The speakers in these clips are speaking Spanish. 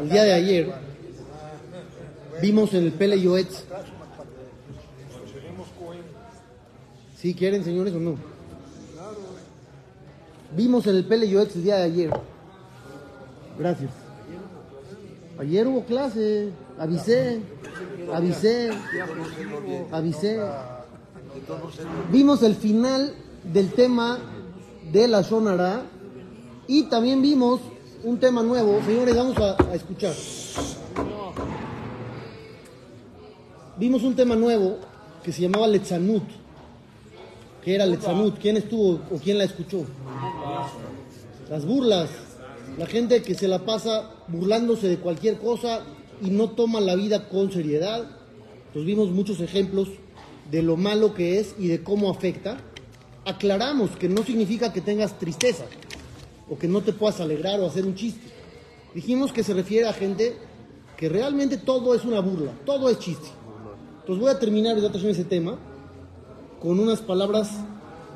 El día de ayer vimos en el Pele Yoetz. ¿Sí quieren, señores, o no? Vimos en el Pele Yoetz el día de ayer. Gracias. Ayer hubo clase, avisé, avisé, avisé. Vimos el final del tema de la Shonara y también vimos un tema nuevo. Señores, vamos a, escuchar. Vimos un tema nuevo que se llamaba Letzanut. ¿Qué era Letzanut? ¿Quién estuvo o quién la escuchó? Las burlas. La gente que se la pasa burlándose de cualquier cosa y no toma la vida con seriedad. Entonces vimos muchos ejemplos de lo malo que es y de cómo afecta. Aclaramos que no significa que tengas tristeza o que no te puedas alegrar o hacer un chiste. Dijimos que se refiere a gente que realmente todo es una burla, todo es chiste. Entonces voy a terminar ese tema con unas palabras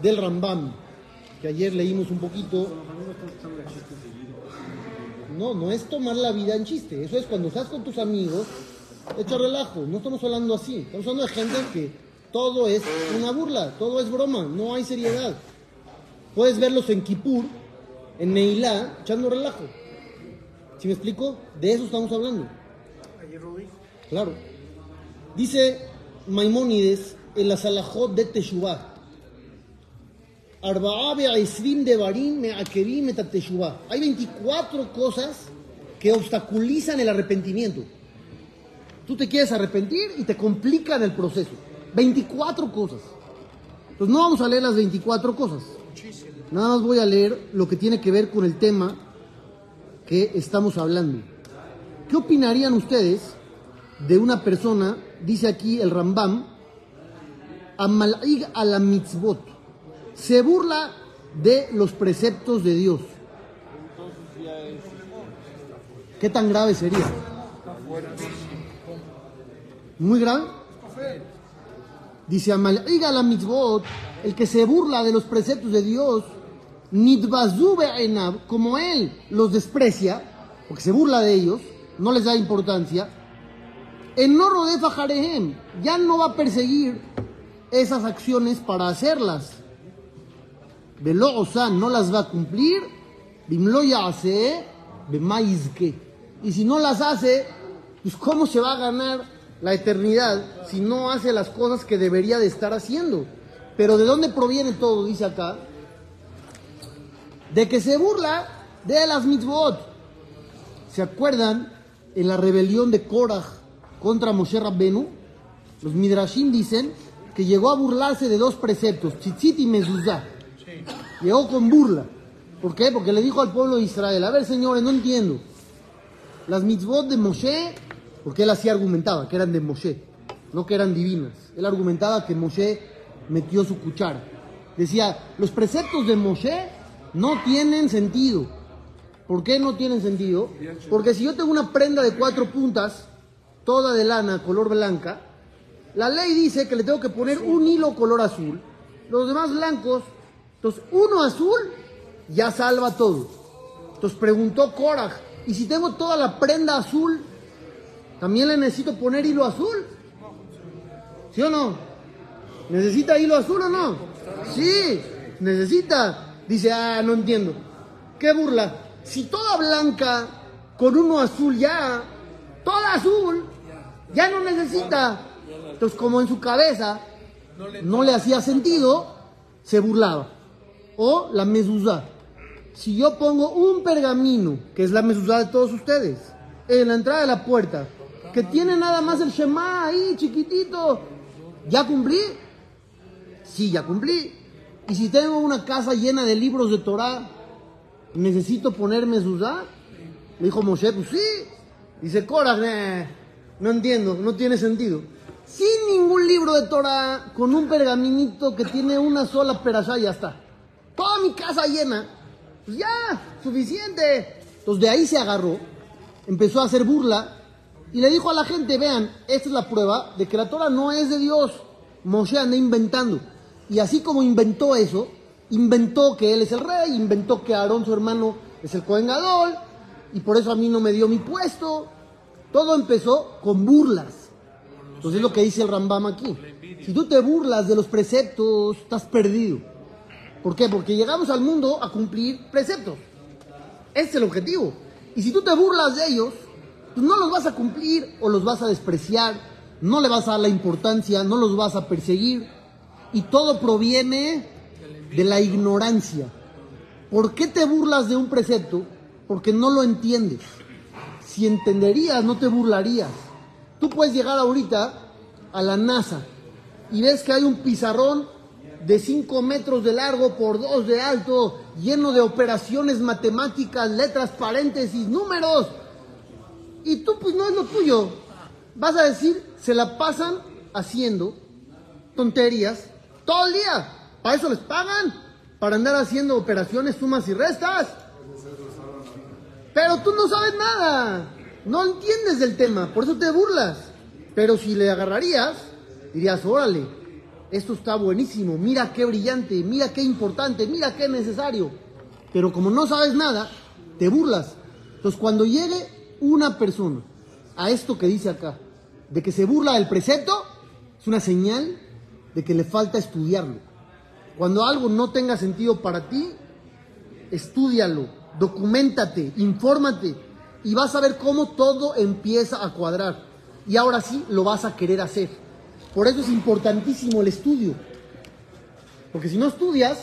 del Rambam, que ayer leímos un poquito. No, no es tomar la vida en chiste, eso es cuando estás con tus amigos, echa relajo, no estamos hablando así, estamos hablando de gente que todo es una burla, todo es broma, no hay seriedad. Puedes verlos en Kippur, en Neilá, echando relajo. ¿Sí me explico? De eso estamos hablando. Claro. Dice Maimónides en la Salahot de Teshuvah. Hay 24 cosas que obstaculizan el arrepentimiento. Tú te quieres arrepentir y te complican el proceso. 24 cosas. Entonces no vamos a leer las 24 cosas. Nada más voy a leer lo que tiene que ver con el tema que estamos hablando. ¿Qué opinarían ustedes de una persona, dice aquí el Rambam, Amal'ig a la mitzvot, se burla de los preceptos de Dios? ¿Qué tan grave sería? ¿Muy grave? Dice Amal'ig a la mitzvot, el que se burla de los preceptos de Dios, como él los desprecia, porque se burla de ellos, no les da importancia, en no rodefa Jarehem, ya no va a perseguir esas acciones para hacerlas. Velo no las va a cumplir, Bimlo ya hace, Bemaizke. Y si no las hace, pues ¿cómo se va a ganar la eternidad si no hace las cosas que debería de estar haciendo? Pero ¿de dónde proviene todo? Dice acá. De que se burla de las mitzvot. ¿Se acuerdan en la rebelión de Korah contra Moshe Rabbenu? Los midrashim dicen que llegó a burlarse de dos preceptos, tzitzit y mezuzah. Llegó con burla. ¿Por qué? Porque le dijo al pueblo de Israel, a ver señores, no entiendo. Las mitzvot de Moshe, porque él así argumentaba, que eran de Moshe, no que eran divinas. Él argumentaba que Moshe metió su cuchara. Decía, los preceptos de Moshe no tienen sentido. ¿Por qué no tienen sentido? Porque si yo tengo una prenda de cuatro puntas, toda de lana, color blanca, la ley dice que le tengo que poner un hilo color azul, los demás blancos, entonces uno azul ya salva todo. Entonces preguntó Korah, ¿y si tengo toda la prenda azul, también le necesito poner hilo azul? ¿Sí o no? ¿Necesita hilo azul o no? Sí, necesita. Dice, ah, no entiendo. ¿Qué burla? Si toda blanca con uno azul ya, toda azul, ya no necesita. Entonces, como en su cabeza no le hacía sentido, se burlaba. O la mezuzá. Si yo pongo un pergamino, que es la mezuzá de todos ustedes, en la entrada de la puerta, que tiene nada más el Shema ahí, chiquitito, ¿ya cumplí? Sí, ya cumplí. Y si tengo una casa llena de libros de Torah, ¿necesito poner mezuzá? Le dijo Moshe, pues sí. Dice, Cora, no entiendo, no tiene sentido. Sin ningún libro de Torah, con un pergaminito que tiene una sola perashá, ya está. Toda mi casa llena. Pues ya, suficiente. Entonces de ahí se agarró, empezó a hacer burla y le dijo a la gente, vean, esta es la prueba de que la Torah no es de Dios. Moshe anda inventando. Y así como inventó eso, inventó que él es el rey, inventó que Aarón, su hermano, es el Cohen Gadol, y por eso a mí no me dio mi puesto. Todo empezó con burlas. Entonces es lo que dice el Rambam aquí. Si tú te burlas de los preceptos, estás perdido. ¿Por qué? Porque llegamos al mundo a cumplir preceptos. Ese es el objetivo. Y si tú te burlas de ellos, pues no los vas a cumplir o los vas a despreciar, no le vas a dar la importancia, no los vas a perseguir. Y todo proviene de la ignorancia. ¿Por qué te burlas de un precepto? Porque no lo entiendes. Si entenderías, no te burlarías. Tú puedes llegar ahorita a la NASA y ves que hay un pizarrón de 5 metros de largo por 2 de alto, lleno de operaciones matemáticas, letras, paréntesis, números. Y tú pues no es lo tuyo. Vas a decir, se la pasan haciendo tonterías todo el día. Para eso les pagan, para andar haciendo operaciones, sumas y restas. Pero tú no sabes nada, no entiendes del tema, por eso te burlas. Pero si le agarrarías, dirías, órale, esto está buenísimo, mira qué brillante, mira qué importante, mira qué necesario. Pero como no sabes nada, te burlas. Entonces cuando llegue una persona a esto que dice acá, de que se burla del precepto, es una señal de que le falta estudiarlo. Cuando algo no tenga sentido para ti, estudialo, documentate, infórmate y vas a ver cómo todo empieza a cuadrar. Y ahora sí lo vas a querer hacer. Por eso es importantísimo el estudio. Porque si no estudias,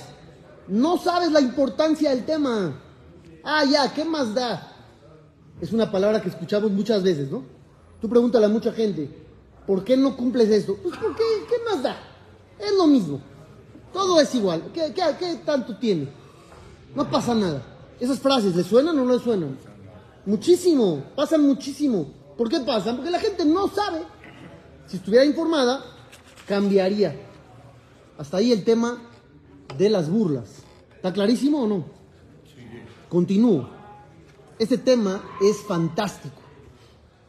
no sabes la importancia del tema. Ah, ya, ¿qué más da? Es una palabra que escuchamos muchas veces, ¿no? Tú pregúntale a mucha gente, ¿por qué no cumples esto? Pues porque, ¿qué más da? Es lo mismo. Todo es igual. ¿Qué, qué, tanto tiene? No pasa nada. Esas frases, ¿le suenan o no le suenan? Muchísimo, pasan muchísimo. ¿Por qué pasan? Porque la gente no sabe. Si estuviera informada, cambiaría. Hasta ahí el tema de las burlas. ¿Está clarísimo o no? Continúo. Este tema es fantástico,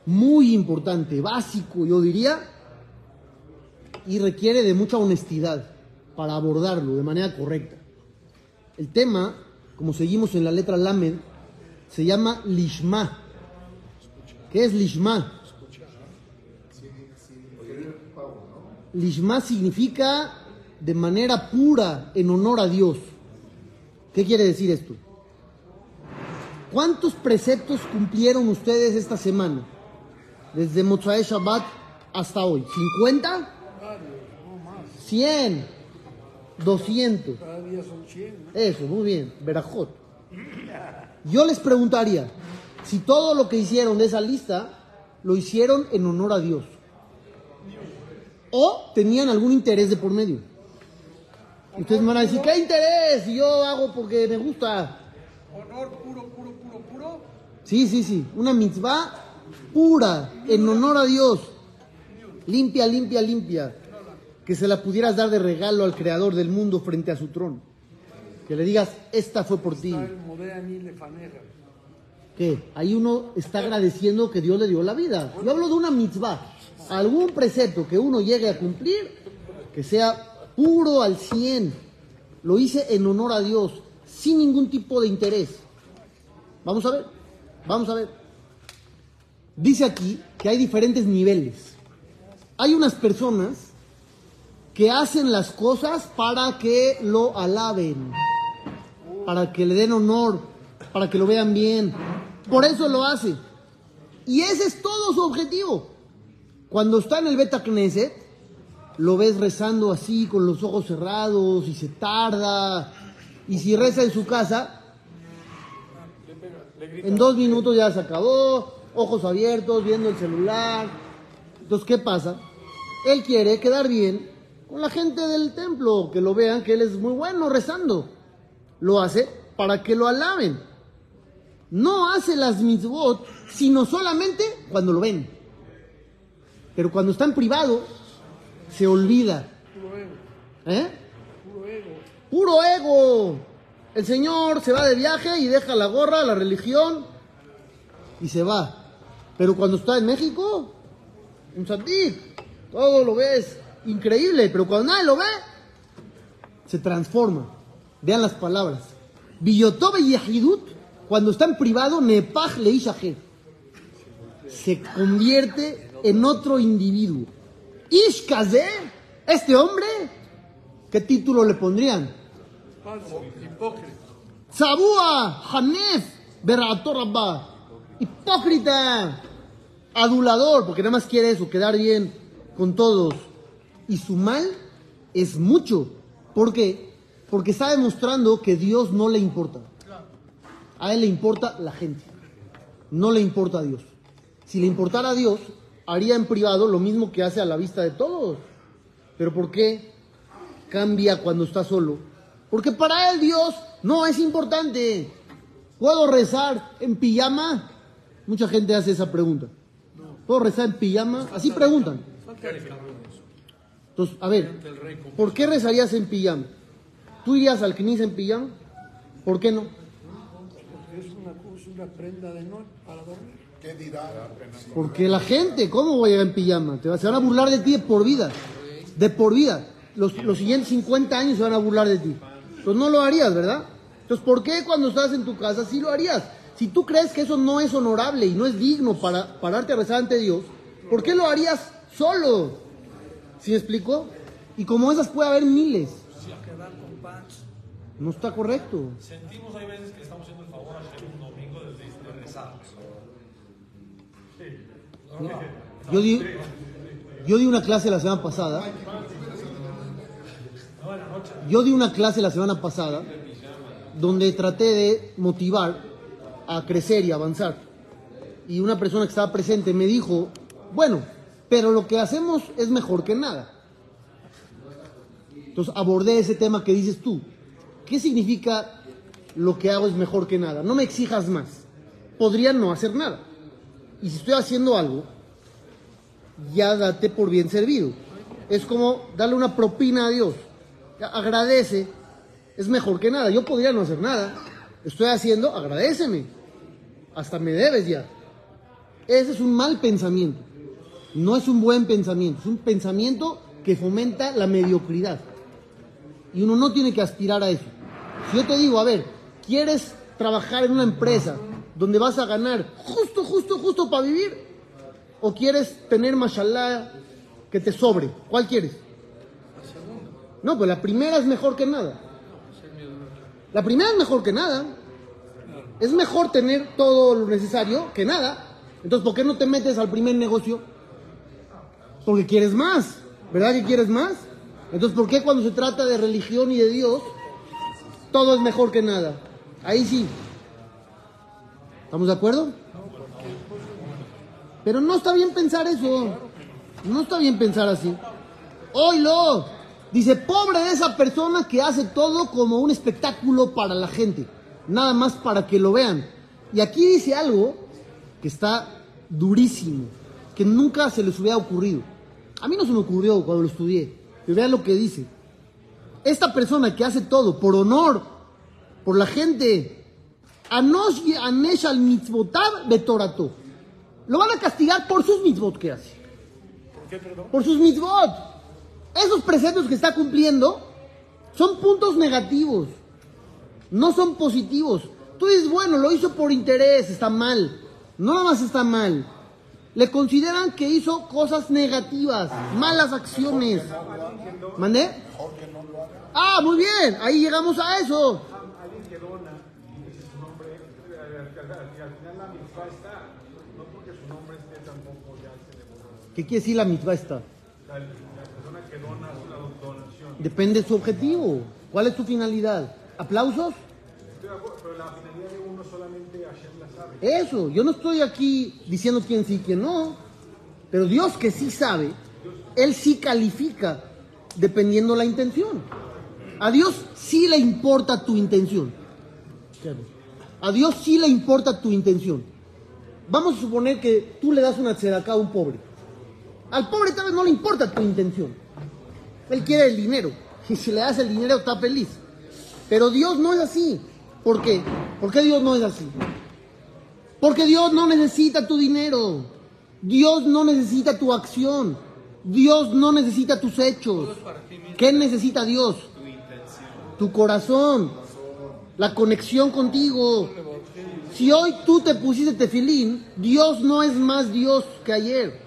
muy importante, básico, yo diría, y requiere de mucha honestidad para abordarlo de manera correcta. El tema, como seguimos en la letra Lamed, se llama Lishma. ¿Qué es Lishma? Lishma significa de manera pura, en honor a Dios. ¿Qué quiere decir esto? ¿Cuántos preceptos cumplieron ustedes esta semana? Desde Mozae Shabbat hasta hoy. ¿50? 100. 200. Eso, muy bien. Berajot. Yo les preguntaría si todo lo que hicieron de esa lista lo hicieron en honor a Dios. O tenían algún interés de por medio. Ustedes me van a decir, ¿qué interés? Yo hago porque me gusta. Honor puro, puro, puro, puro. Sí, sí, sí. Una mitzvah pura, en honor a Dios. Limpia, limpia, limpia. Que se la pudieras dar de regalo al creador del mundo frente a su trono. Que le digas, esta fue por ti. ¿Qué? Ahí uno está agradeciendo que Dios le dio la vida. Yo hablo de una mitzvah. Algún precepto que uno llegue a cumplir, que sea puro al 100. Lo hice en honor a Dios, sin ningún tipo de interés. Vamos a ver, vamos a ver. Dice aquí que hay diferentes niveles. Hay unas personas que hacen las cosas para que lo alaben, para que le den honor, para que lo vean bien. Por eso lo hace. Y ese es todo su objetivo. Cuando está en el Beta Knesset, lo ves rezando así, con los ojos cerrados, y se tarda. Y si reza en su casa, en dos minutos ya se acabó, ojos abiertos, viendo el celular. Entonces, ¿qué pasa? Él quiere quedar bien con la gente del templo, que lo vean que él es muy bueno rezando. Lo hace para que lo alaben. No hace las mitzvot, sino solamente cuando lo ven. Pero cuando está en privado, se olvida. Puro ego. ¿Eh? Puro ego. Puro ego. El Señor se va de viaje y deja la gorra, la religión y se va. Pero cuando está en México, un sandik, todo lo ves increíble, pero cuando nadie lo ve, se transforma. Vean las palabras. Billotobe Yehidut Cuando está en privado, Nepaj Leishaje. Se convierte en otro individuo. Ishkaze, este hombre, ¿qué título le pondrían? Falso, hipócrita. Zabúa, Hanef, Berator Rabba. Hipócrita, adulador, porque nada más quiere eso, quedar bien con todos. Y su mal es mucho. ¿Por qué? Porque está demostrando que Dios no le importa. A él le importa la gente. No le importa a Dios. Si le importara a Dios, haría en privado lo mismo que hace a la vista de todos. Pero ¿por qué cambia cuando está solo? Porque para él Dios no es importante. ¿Puedo rezar en pijama? Mucha gente hace esa pregunta. ¿Puedo rezar en pijama? Así preguntan. Entonces, a ver, ¿por qué rezarías en pijama? ¿Tú irías al knis en pijama? ¿Por qué no? Porque es una, es una prenda de noche para dormir. ¿Qué dirá? Porque la gente, ¿cómo voy a llegar en pijama? Te va- se van a burlar de ti de por vida. De por vida. Los, los siguientes 50 años se van a burlar de ti. Entonces no lo harías, ¿verdad? Entonces, ¿por qué cuando estás en tu casa sí lo harías? Si tú crees que eso no es honorable y no es digno para pararte a rezar ante Dios, ¿por qué lo harías solo? ¿Sí me explico? Y como esas puede haber miles. No está correcto. Sentimos hay veces que estamos haciendo el favor a Hashem un domingo de, de rezar. Yo di, yo di una clase la semana pasada. Yo di una clase la semana pasada donde traté de motivar a crecer y avanzar. Y una persona que estaba presente me dijo, bueno, pero lo que hacemos es mejor que nada. Entonces abordé ese tema que dices tú. ¿Qué significa lo que hago es mejor que nada? No me exijas más. Podría no hacer nada. Y si estoy haciendo algo, ya date por bien servido. Es como darle una propina a Dios. Agradece, es mejor que nada. Yo podría no hacer nada. Estoy haciendo, agradeceme. Hasta me debes ya. Ese es un mal pensamiento. No es un buen pensamiento. Es un pensamiento que fomenta la mediocridad. Y uno no tiene que aspirar a eso. Si yo te digo, a ver, ¿quieres trabajar en una empresa donde vas a ganar justo, justo, justo para vivir? ¿O quieres tener, mashallah, que te sobre? ¿Cuál quieres? No, pues la primera es mejor que nada. La primera es mejor que nada. Es mejor tener todo lo necesario que nada. Entonces, ¿por qué no te metes al primer negocio? Porque quieres más. ¿Verdad que quieres más? Entonces, ¿por qué cuando se trata de religión y de Dios, todo es mejor que nada? Ahí sí. ¿Estamos de acuerdo? Pero no está bien pensar eso. No está bien pensar así. Oilo. Dice, pobre de esa persona que hace todo como un espectáculo para la gente. Nada más para que lo vean. Y aquí dice algo que está durísimo. Que nunca se les hubiera ocurrido. A mí no se me ocurrió cuando lo estudié. Pero vean lo que dice. Esta persona que hace todo por honor, por la gente, Anosh y Anesh al mitzvotav betorato. Lo van a castigar por sus mitzvot que hace. Por sus mitzvot. Esos preceptos que está cumpliendo son puntos negativos. No son positivos. Tú dices, bueno, lo hizo por interés, está mal. No nada más está mal. Le consideran que hizo cosas negativas, malas acciones. ¿Mandé? Ah, muy bien, ahí llegamos a eso. ¿Qué quiere decir la mitzvah esta? Depende de su objetivo. ¿Cuál es su finalidad? ¿Aplausos? Pero la finalidad de uno solamente Hashem la sabe. Eso, yo no estoy aquí diciendo quién sí quién no. Pero Dios que sí sabe, Él sí califica dependiendo la intención. A Dios sí le importa tu intención. A Dios sí le importa tu intención. Vamos a suponer que tú le das una tzedaká a un pobre. Al pobre tal vez no le importa tu intención. Él quiere el dinero. Y si le das el dinero está feliz. Pero Dios no es así. ¿Por qué? ¿Por qué Dios no es así? Porque Dios no necesita tu dinero. Dios no necesita tu acción. Dios no necesita tus hechos. ¿Qué necesita Dios? Tu corazón. La conexión contigo. Si hoy tú te pusiste tefilín, Dios no es más Dios que ayer.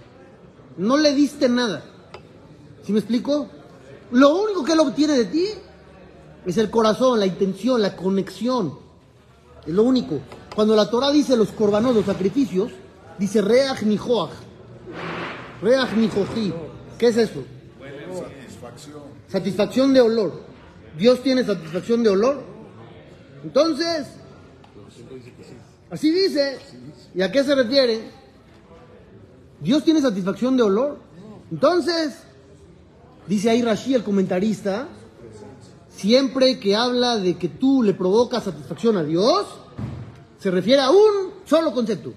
No le diste nada. ¿Sí me explico? Lo único que Él obtiene de ti es el corazón, la intención, la conexión. Es lo único. Cuando la Torah dice los corbanos, los sacrificios, dice reach nijoach. Reach nijoji. ¿Qué es eso? Satisfacción de olor. Dios tiene satisfacción de olor. Entonces, así dice. ¿Y a qué se refiere? Dios tiene satisfacción de olor. Entonces, dice ahí Rashi, el comentarista, siempre que habla de que tú le provocas satisfacción a Dios, se refiere a un solo concepto.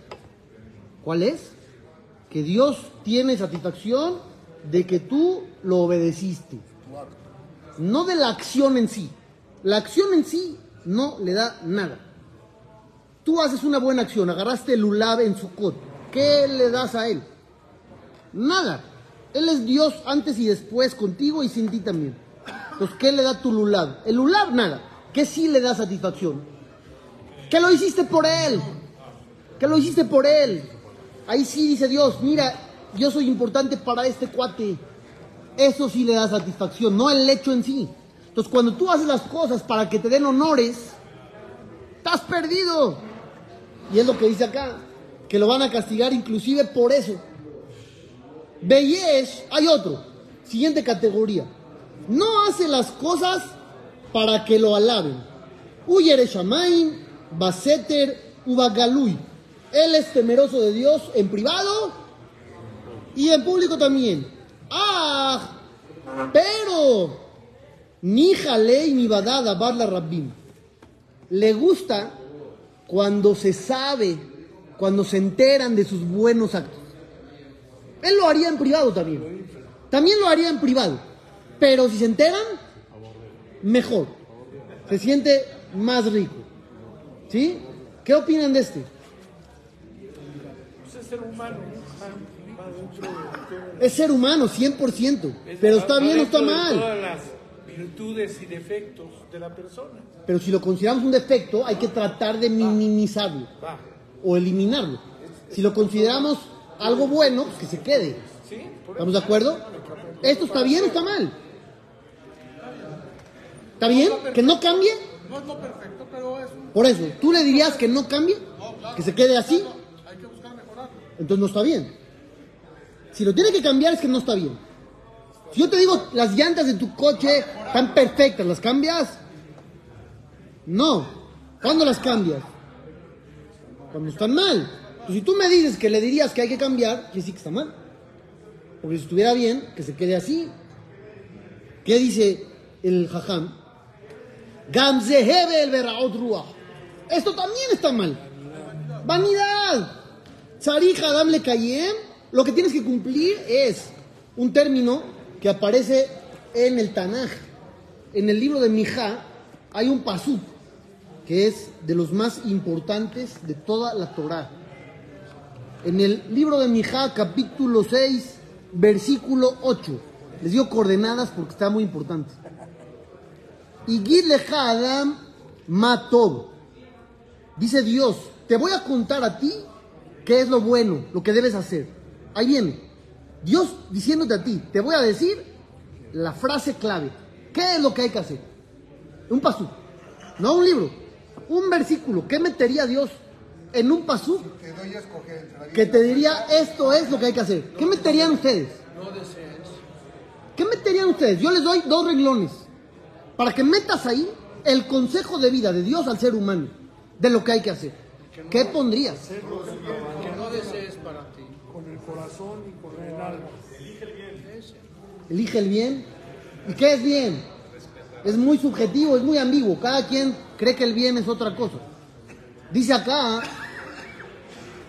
¿Cuál es? Que Dios tiene satisfacción de que tú lo obedeciste. No de la acción en sí. La acción en sí no le da nada. Tú haces una buena acción, agarraste el ulab en su cot. ¿Qué le das a él? Nada. Él es Dios antes y después contigo y sin ti también. Entonces, ¿qué le da tu lulab? El lulab, nada. ¿Qué sí le da satisfacción? Que lo hiciste por él. Que lo hiciste por él. Ahí sí dice Dios, mira, yo soy importante para este cuate. Eso sí le da satisfacción, no el hecho en sí. Entonces, cuando tú haces las cosas para que te den honores, estás perdido. Y es lo que dice acá, que lo van a castigar inclusive por eso. Beyesh, hay otro, siguiente categoría. No hace las cosas para que lo alaben. Uyere Shamaim, Baseter, Ubagalui. Él es temeroso de Dios en privado y en público también. Ah, pero ni jalei ni badada barla rabbim. Le gusta cuando se sabe, cuando se enteran de sus buenos actos. Él lo haría en privado también. También lo haría en privado. Pero si se enteran, mejor. Se siente más rico. ¿Sí? ¿Qué opinan de este? Pues es ser humano. Es ser humano, 100%. Pero está bien o está mal. Todas las virtudes y defectos de la persona. Pero si lo consideramos un defecto, hay que tratar de minimizarlo Va. o eliminarlo. Si lo consideramos algo bueno, pues que se quede. ¿Estamos de acuerdo? ¿Esto está bien o está mal? ¿Está bien? ¿Que no cambie? No es lo perfecto, pero es. Por eso, ¿tú le dirías que no cambie? ¿Que se quede así? Hay que buscar mejorarlo. Entonces no está bien. Si lo tiene que cambiar es que no está bien. Si yo te digo, las llantas de tu coche están perfectas, ¿las cambias? No. ¿Cuándo las cambias? Cuando están mal. Pues si tú me dices que le dirías que hay que cambiar, que sí que está mal. Porque si estuviera bien, que se quede así. ¿Qué dice el jajam? Gamzehebe el ruach. Esto también está mal. Vanidad. Tzarich Adam le Kayem, lo que tienes que cumplir es un término que aparece en el Tanaj. En el libro de Mijá hay un pasuk que es de los más importantes de toda la Torá. En el libro de Mijá, capítulo 6, versículo 8. Les digo coordenadas porque está muy importante. Y Adam Matov. Dice Dios, te voy a contar a ti qué es lo bueno, lo que debes hacer. Ahí viene. Dios diciéndote a ti, te voy a decir la frase clave. ¿Qué es lo que hay que hacer? Un pasú, no un libro, un versículo. ¿Qué metería Dios en un pasú Te doy a escoger entre la vida que te diría esto es lo que hay que hacer? ¿Qué meterían ustedes? No desees. ¿Qué meterían ustedes? Yo les doy dos renglones para que metas ahí el consejo de vida de Dios al ser humano, de lo que hay que hacer. ¿Qué pondrías? Que no desees para ti. Con el corazón y con el alma. Elige el bien. ¿Y qué es bien? Es muy subjetivo, es muy ambiguo. Cada quien cree que el bien es otra cosa. Dice acá,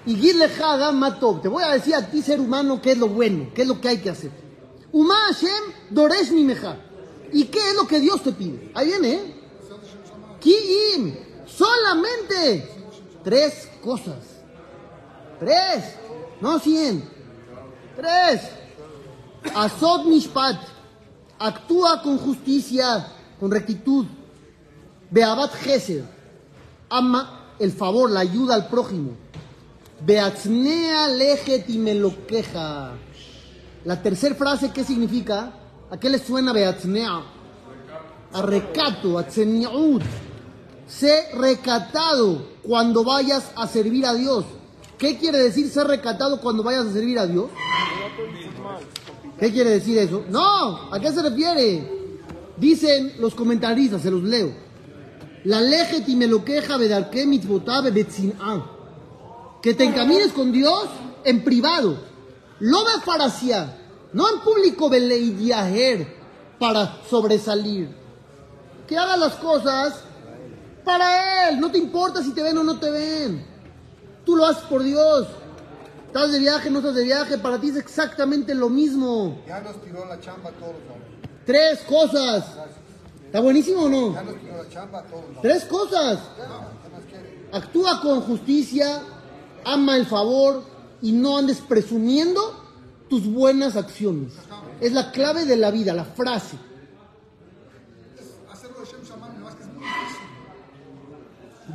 y Gilejada Matov, te voy a decir a ti, ser humano, qué es lo bueno, qué es lo que hay que hacer. Uma Hashem Doresh Mimeja. ¿Y qué es lo que Dios te pide? Ahí viene, ¿eh? Kiim, solamente tres cosas. Tres, no cien. Tres. Asod Mishpat, actúa con justicia, con rectitud. Beabat Gesed, ama el favor, la ayuda al prójimo. Beatznea lejet y me lo queja. La tercera frase, ¿qué significa? ¿A qué le suena Beatznea? A recato, a. Sé recatado cuando vayas a servir a Dios. ¿Qué quiere decir ser recatado cuando vayas a servir a Dios? ¿Qué quiere decir eso? No, ¿a qué se refiere? Dicen los comentaristas, se los leo. La lejet y me lo queja. Que te encamines con Dios en privado. Lo de faracia, no en público beleidiaher para sobresalir. Que hagas las cosas para Él. No te importa si te ven o no te ven. Tú lo haces por Dios. Estás de viaje, no estás de viaje, para ti es exactamente lo mismo. Ya nos tiró la chamba a todos. Tres cosas. ¿Está buenísimo o no? Ya nos tiró la chamba a todos. Tres cosas. Actúa con justicia, ama el favor y no andes presumiendo tus buenas acciones. Es la clave de la vida, la frase. Hacerlo de Shem Shaman, nada más que es muy difícil.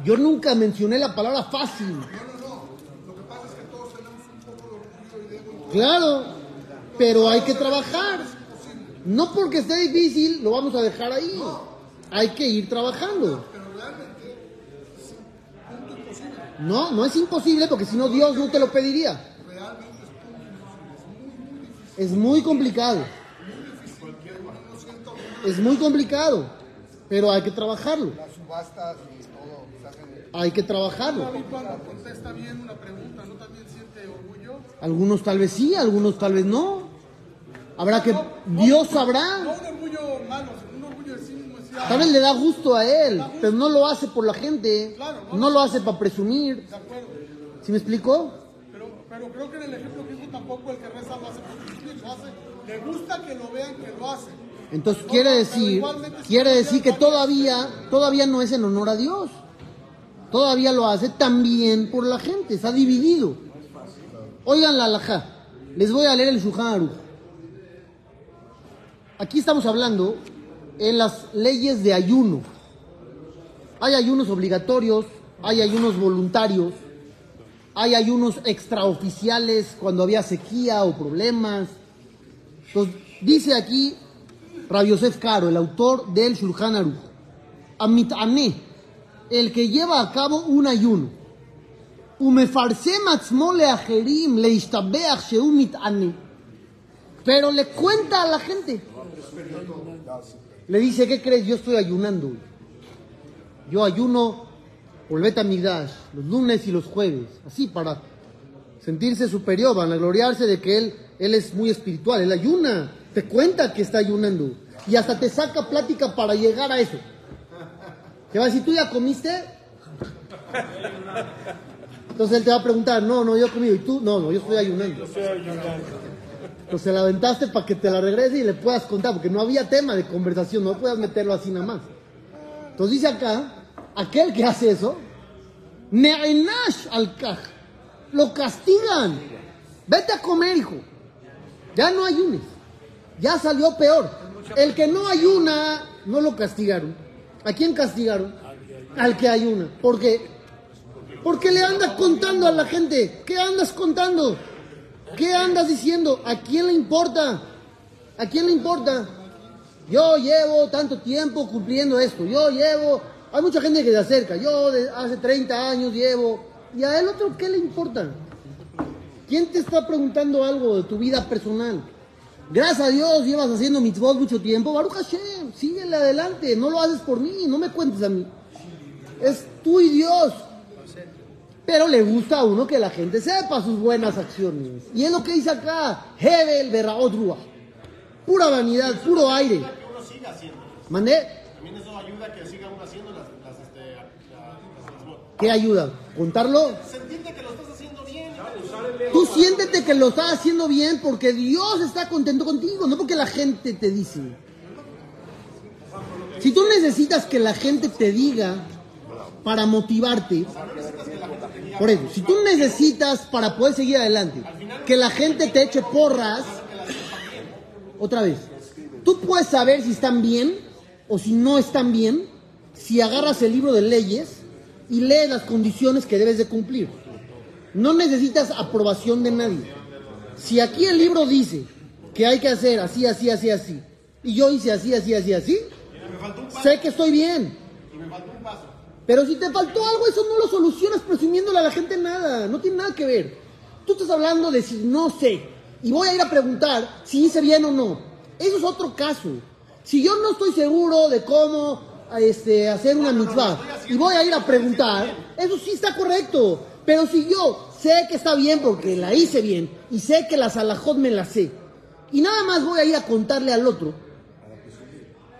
Yo nunca mencioné la palabra fácil. No, no, no. Lo que pasa es que todos tenemos un poco de orgullo y de ego y todo. Claro, pero hay que trabajar. No porque esté difícil, lo vamos a dejar ahí. Hay que ir trabajando. Pero realmente es un punto imposible. No, no es imposible porque si no Dios no te lo pediría. Realmente es muy complicado. Es muy complicado. Pero hay que trabajarlo. las subastas y todo se hacen. Hay que trabajarlo. Contesta bien una pregunta, ¿no también siente orgullo? Algunos tal vez sí, algunos tal vez no. Habrá que, Dios sabrá. No un orgullo malo, un orgullo de sí mismo. decir, "Ah, Tal vez le da gusto a él, pero no lo hace por la gente. No lo hace para presumir. de acuerdo. ¿Sí me explicó? Pero, pero creo que en el ejemplo que hizo tampoco el que reza lo hace por cumplir, lo hace. Le gusta que lo vean que lo hace. Entonces quiere decir, quiere decir que todavía, todavía no es en honor a Dios. Todavía lo hace también por la gente, está dividido. Oigan la alajá, les voy a leer el Shulchan. Aquí estamos hablando en las leyes de ayuno. Hay ayunos obligatorios, hay ayunos voluntarios, hay ayunos extraoficiales cuando había sequía o problemas. Entonces, dice aquí Rabbi Yosef Caro, el autor del Shulchan Aruch, Amitane, el que lleva a cabo un ayuno, pero le cuenta a la gente, le dice, ¿qué crees? Yo estoy ayunando. Yo ayuno por el Betamigdash, los lunes y los jueves, así para sentirse superior, van a gloriarse de que él, él es muy espiritual, él ayuna, te cuenta que está ayunando y hasta te saca plática para llegar a eso. Te va a decir, ¿tú ya comiste? Entonces él te va a preguntar, no, no, yo he comido, ¿y tú? No, no, yo estoy ayunando. Entonces la aventaste para que te la regrese y le puedas contar, porque no había tema de conversación, no puedas meterlo así nada más. Entonces dice acá, aquel que hace eso, Ne'enash al kaj, lo castigan. Vete a comer, hijo. Ya no ayunes. Ya salió peor. El que no ayuna, no lo castigaron. ¿A quién castigaron? Al que ayuna. ¿Por qué? Porque le andas contando a la gente. ¿Qué andas contando? ¿Qué andas diciendo? ¿A quién le importa? ¿A quién le importa? Yo llevo tanto tiempo cumpliendo esto. Yo llevo. Hay mucha gente que se acerca. Yo de hace 30 años llevo. ¿Y a el otro qué le importa? ¿Quién te está preguntando algo de tu vida personal? Gracias a Dios llevas haciendo mitzvot mucho tiempo. Baruch Hashem, síguele adelante. No lo haces por mí, no me cuentes a mí. Es tú y Dios. Pero le gusta a uno que la gente sepa sus buenas acciones. Y es lo que dice acá. Hebel Berraot. Pura vanidad, puro aire. que uno siga haciendo. ¿Mandé? También eso ayuda a que siga uno haciendo las, las, este, las. ¿Qué ayuda? ¿Contarlo? Se entiende que lo estás haciendo bien. Tú siéntete que lo estás haciendo bien porque Dios está contento contigo, no porque la gente te dice. Si tú necesitas que la gente te diga para motivarte, por eso, si tú necesitas para poder seguir adelante, que la gente te eche porras, otra vez, tú puedes saber si están bien o si no están bien, si agarras el libro de leyes y lees las condiciones que debes de cumplir. No necesitas aprobación de nadie. Si aquí el libro dice que hay que hacer así, así, así, así, y yo hice así, así, así, así, sé que estoy bien. Pero si te faltó algo, eso no lo solucionas presumiéndole a la gente nada. No tiene nada que ver. Tú estás hablando de si no sé. Y voy a ir a preguntar si hice bien o no. Eso es otro caso. Si yo no estoy seguro de cómo este, hacer una mitzvah y voy a ir a preguntar, eso sí está correcto. Pero si yo sé que está bien porque la hice bien y sé que la salajot me la sé y nada más voy a ir a contarle al otro,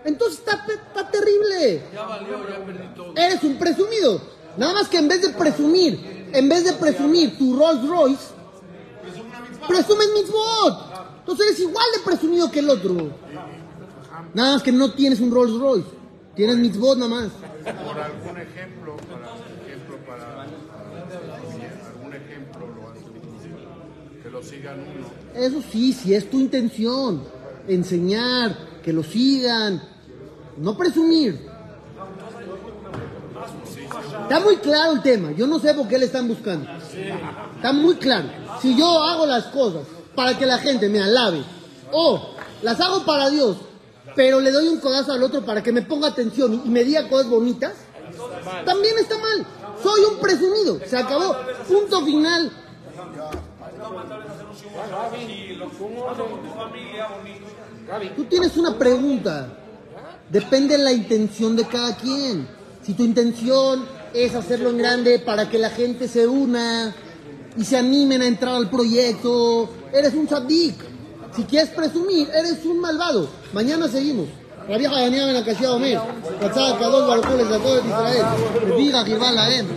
entonces está, está terrible. Eres un presumido. Nada más que en vez de presumir, en vez de presumir tu Rolls Royce, presumes mitzvot. Entonces eres igual de presumido que el otro. Nada más que no tienes un Rolls Royce. Tienes mitzvot nada más. Por algún ejemplo, para algún ejemplo lo hace que lo Eso sí, si es tu intención, enseñar, que lo sigan, no presumir. Está muy claro el tema, yo no sé por qué le están buscando. Está muy claro. Si yo hago las cosas para que la gente me alabe, o las hago para Dios, pero le doy un codazo al otro para que me ponga atención y me diga cosas bonitas, también está mal. Soy un presumido, se acabó. Punto final. Tú tienes una pregunta. Depende de la intención de cada quien. Si tu intención es hacerlo en grande para que la gente se una y se animen a entrar al proyecto, eres un sadik. Si quieres presumir, eres un malvado. Mañana seguimos. La vieja en la casilla Omer. Cachada, Kadosh, Baruch Hu, les da todo Israel. Diga.